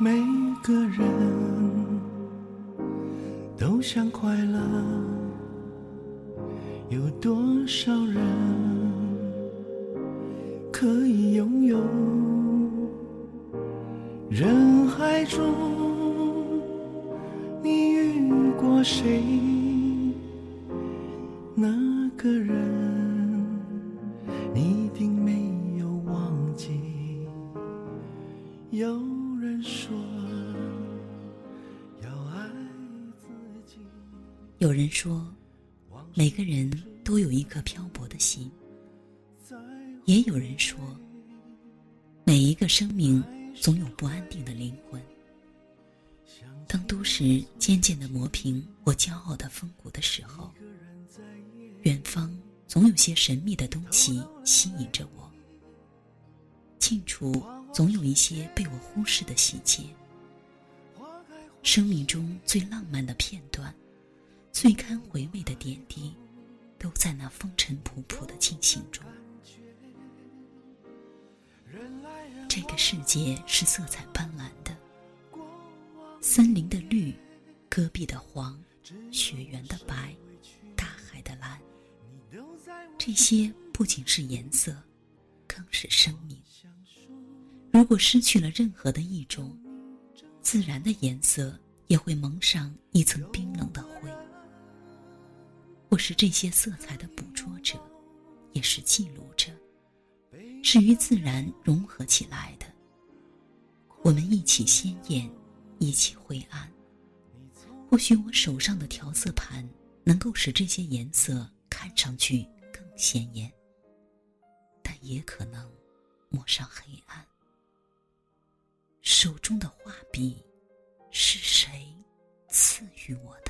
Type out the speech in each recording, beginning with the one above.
每个人都想快乐，有多少人可以拥有？人海中，你遇过谁？那个人，你一定没有忘记。有，有人说，有人说每个人都有一颗漂泊的心；也有人说，每一个生命总有不安定的灵魂。当都市渐渐的磨平我骄傲的风骨的时候，远方总有些神秘的东西吸引着我。近处总有一些被我忽视的细节。生命中最浪漫的片段，最堪回味的点滴，都在那风尘仆仆的进行中。这个世界是色彩斑斓的，森林的绿，戈壁的黄，雪原的白，大海的蓝。这些不仅是颜色，更是生命。如果失去了任何的一种，自然的颜色也会蒙上一层冰冷的灰。我是这些色彩的捕捉者，也是记录者，是与自然融合起来的。我们一起鲜艳，一起灰暗。或许我手上的调色盘能够使这些颜色看上去更鲜艳，但也可能抹上黑暗。手中的画笔，是谁赐予我的？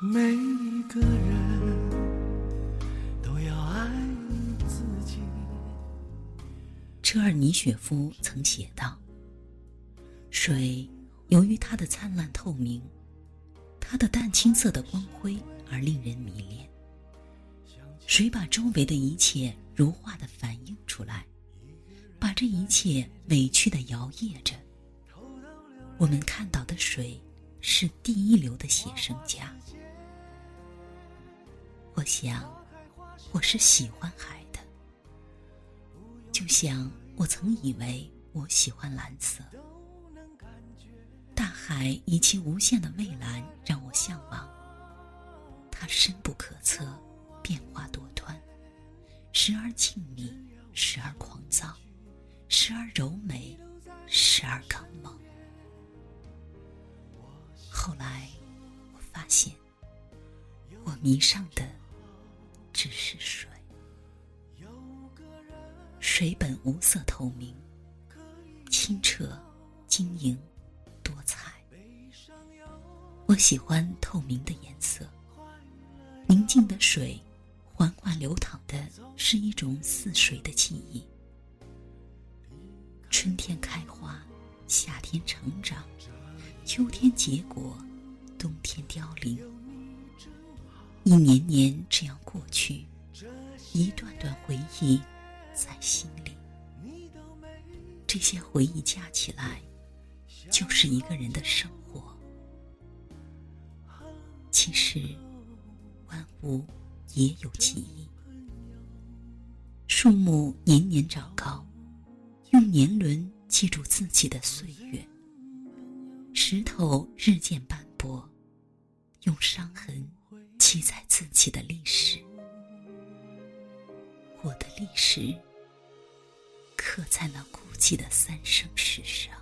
每一个人都要爱自己。车尔尼雪夫曾写道：“水由于它的灿烂透明，它的淡青色的光辉而令人迷恋。水把周围的一切如画的反映出来，把这一切委屈的摇曳着。我们看到的水是第一流的写生家。”我想，我是喜欢海的，就像我曾以为我喜欢蓝色。大海以其无限的蔚蓝让我向往。它深不可测，变化多端，时而静谧，时而狂躁，时而柔美，时而刚猛。后来，我发现，我迷上的。只是水，水本无色透明，清澈、晶莹、多彩。我喜欢透明的颜色，宁静的水，缓缓流淌的是一种似水的记忆。春天开花，夏天成长，秋天结果，冬天凋零。一年年这样过去，一段段回忆在心里。这些回忆加起来，就是一个人的生活。其实，万物也有记忆。树木年年长高，用年轮记住自己的岁月；石头日渐斑薄，用伤痕。记载自己的历史，我的历史刻在那孤寂的三生石上。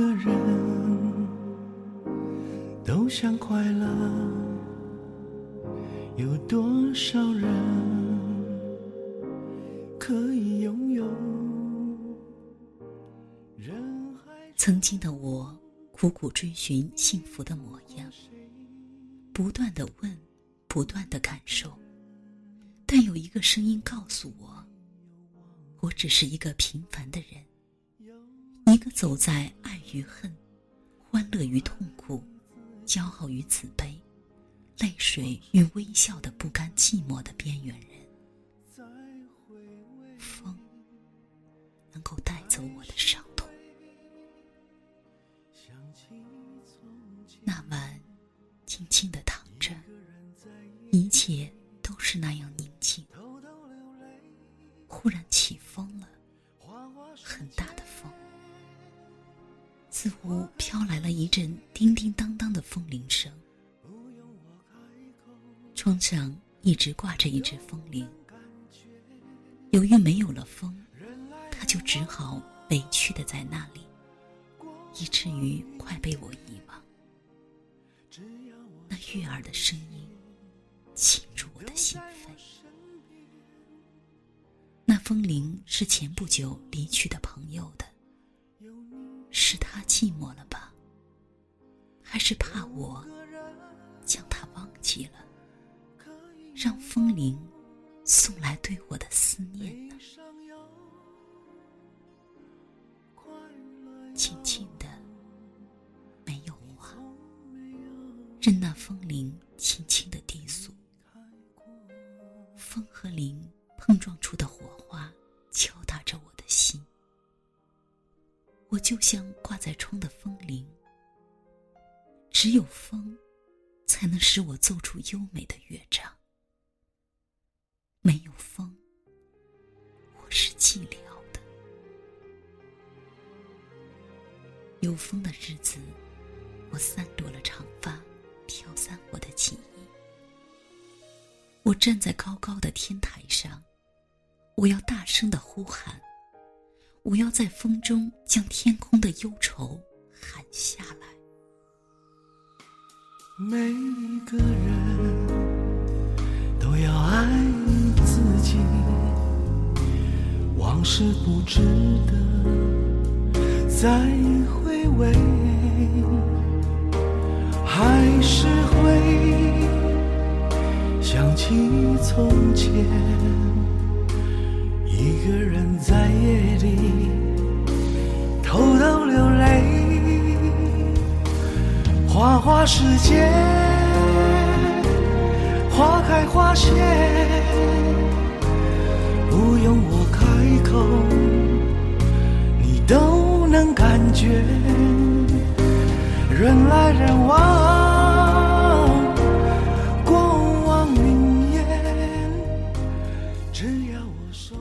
个人都想快乐，有多少人可以拥有？曾经的我，苦苦追寻幸福的模样，不断的问，不断的感受，但有一个声音告诉我，我只是一个平凡的人。一个走在爱与恨、欢乐与痛苦、骄傲与自卑、泪水与微笑的不甘寂寞的边缘人。风能够带走我的上一直挂着一只风铃。由于没有了风，它就只好委屈的在那里，以至于快被我遗忘。那悦耳的声音沁入我的心扉。那风铃是前不久离去的朋友的。是他寂寞了吧？还是怕我将他忘记了，让风铃送来对我的思念呢？静静的，没有话，任那风铃轻轻的低诉。风和铃碰撞出的火花，敲打着我的心。我就像挂在窗的风铃，只有风，才能使我奏出优美的乐章。没有风，我是寂寥的。有风的日子，我散落了长发，飘散我的记忆。我站在高高的天台上，我要大声的呼喊。我要在风中将天空的忧愁喊下来。每一个人爱自己，往事不值得再回味，还是会想起从前。一个人在夜里偷偷流泪，花花世界，花开花谢，不用我开口，你都能感觉，人来人往过往云烟只要我说。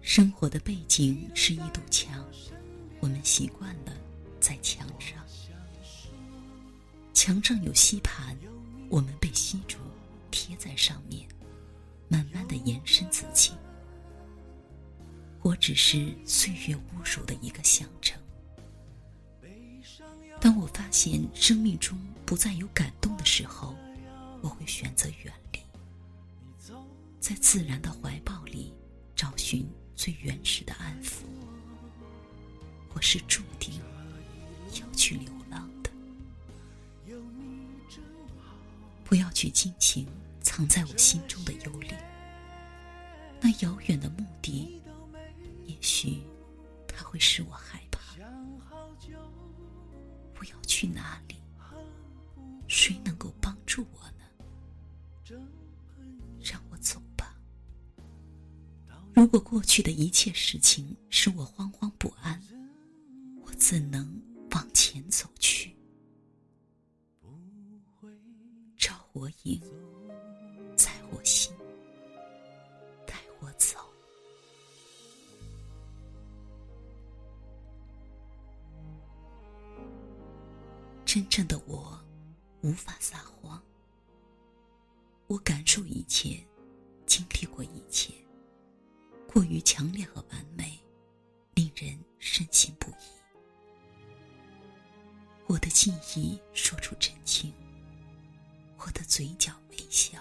生活的背景是一堵墙，我们习惯了在墙上。墙上有吸盘，我们被吸住，贴在上面，慢慢的延伸自己。我只是岁月侮辱的一个象征。当我发现生命中不再有感动的时候，我会选择远离，在自然的怀抱里找寻。最原始的安抚，我是注定要去流浪不要去惊情藏在我心中的幽灵。那遥远的目的，也许它会使我害怕。我要去哪里？谁能够帮助我呢？让我走吧。如果过去的一切事情使我惶惶不安，我怎能真正的我，无法撒谎。我感受一切，经历过一切。过于强烈和完美，令人深信不疑。我的记忆说出真情，我的嘴角微笑，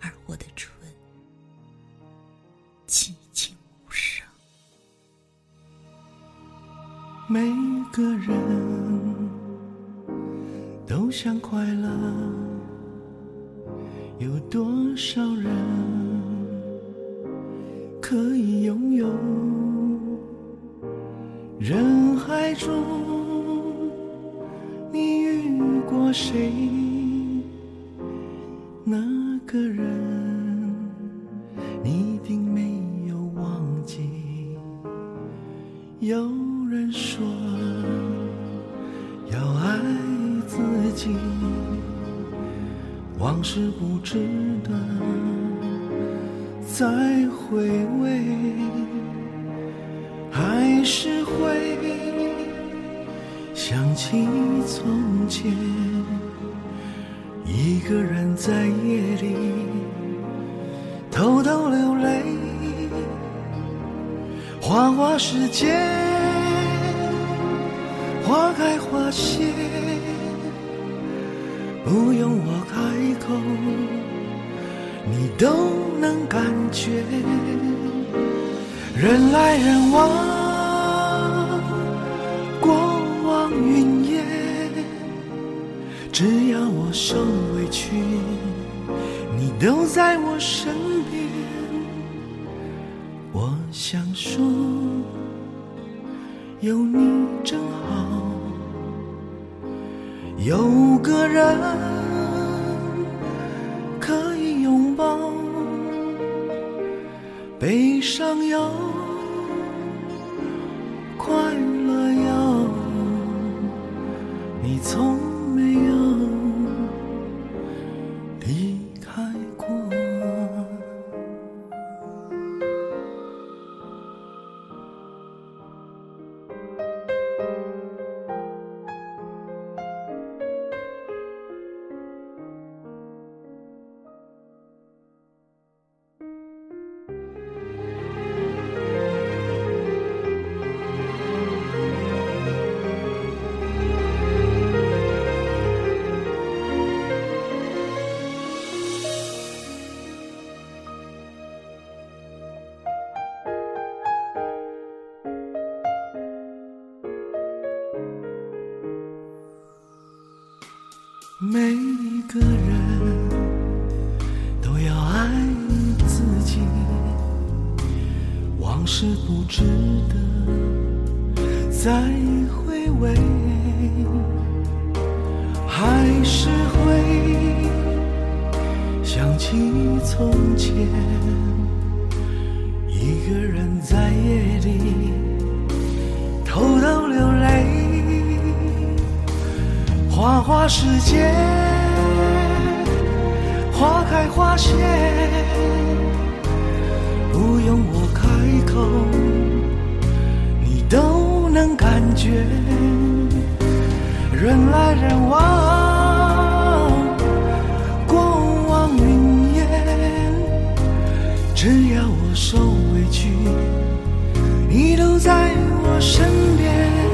而我的唇寂静每个人都想快乐，有多少人可以拥有？人海中，你遇过谁？那个人，你一定没有忘记。有人说要爱自己，往事不值得再回味，还是会想起从前，一个人在夜里偷偷流泪。花花世界，花开花谢，不用我开口，你都能感觉。人来人往，过往云烟，只要我受委屈，你都在我身边。我想说，有你真好，有个人可以拥抱，悲伤有，每一个人都要爱自己，往事不值得再回味，还是会想起从前，一个人在夜里偷偷花花世界，花开花谢，不用我开口，你都能感觉。人来人往，过往云烟，只要我受委屈，你都在我身边。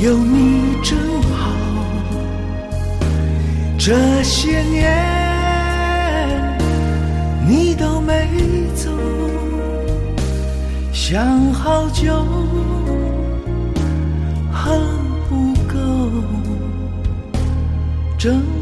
有你真好，这些年你都没走，想好久恨不够，真。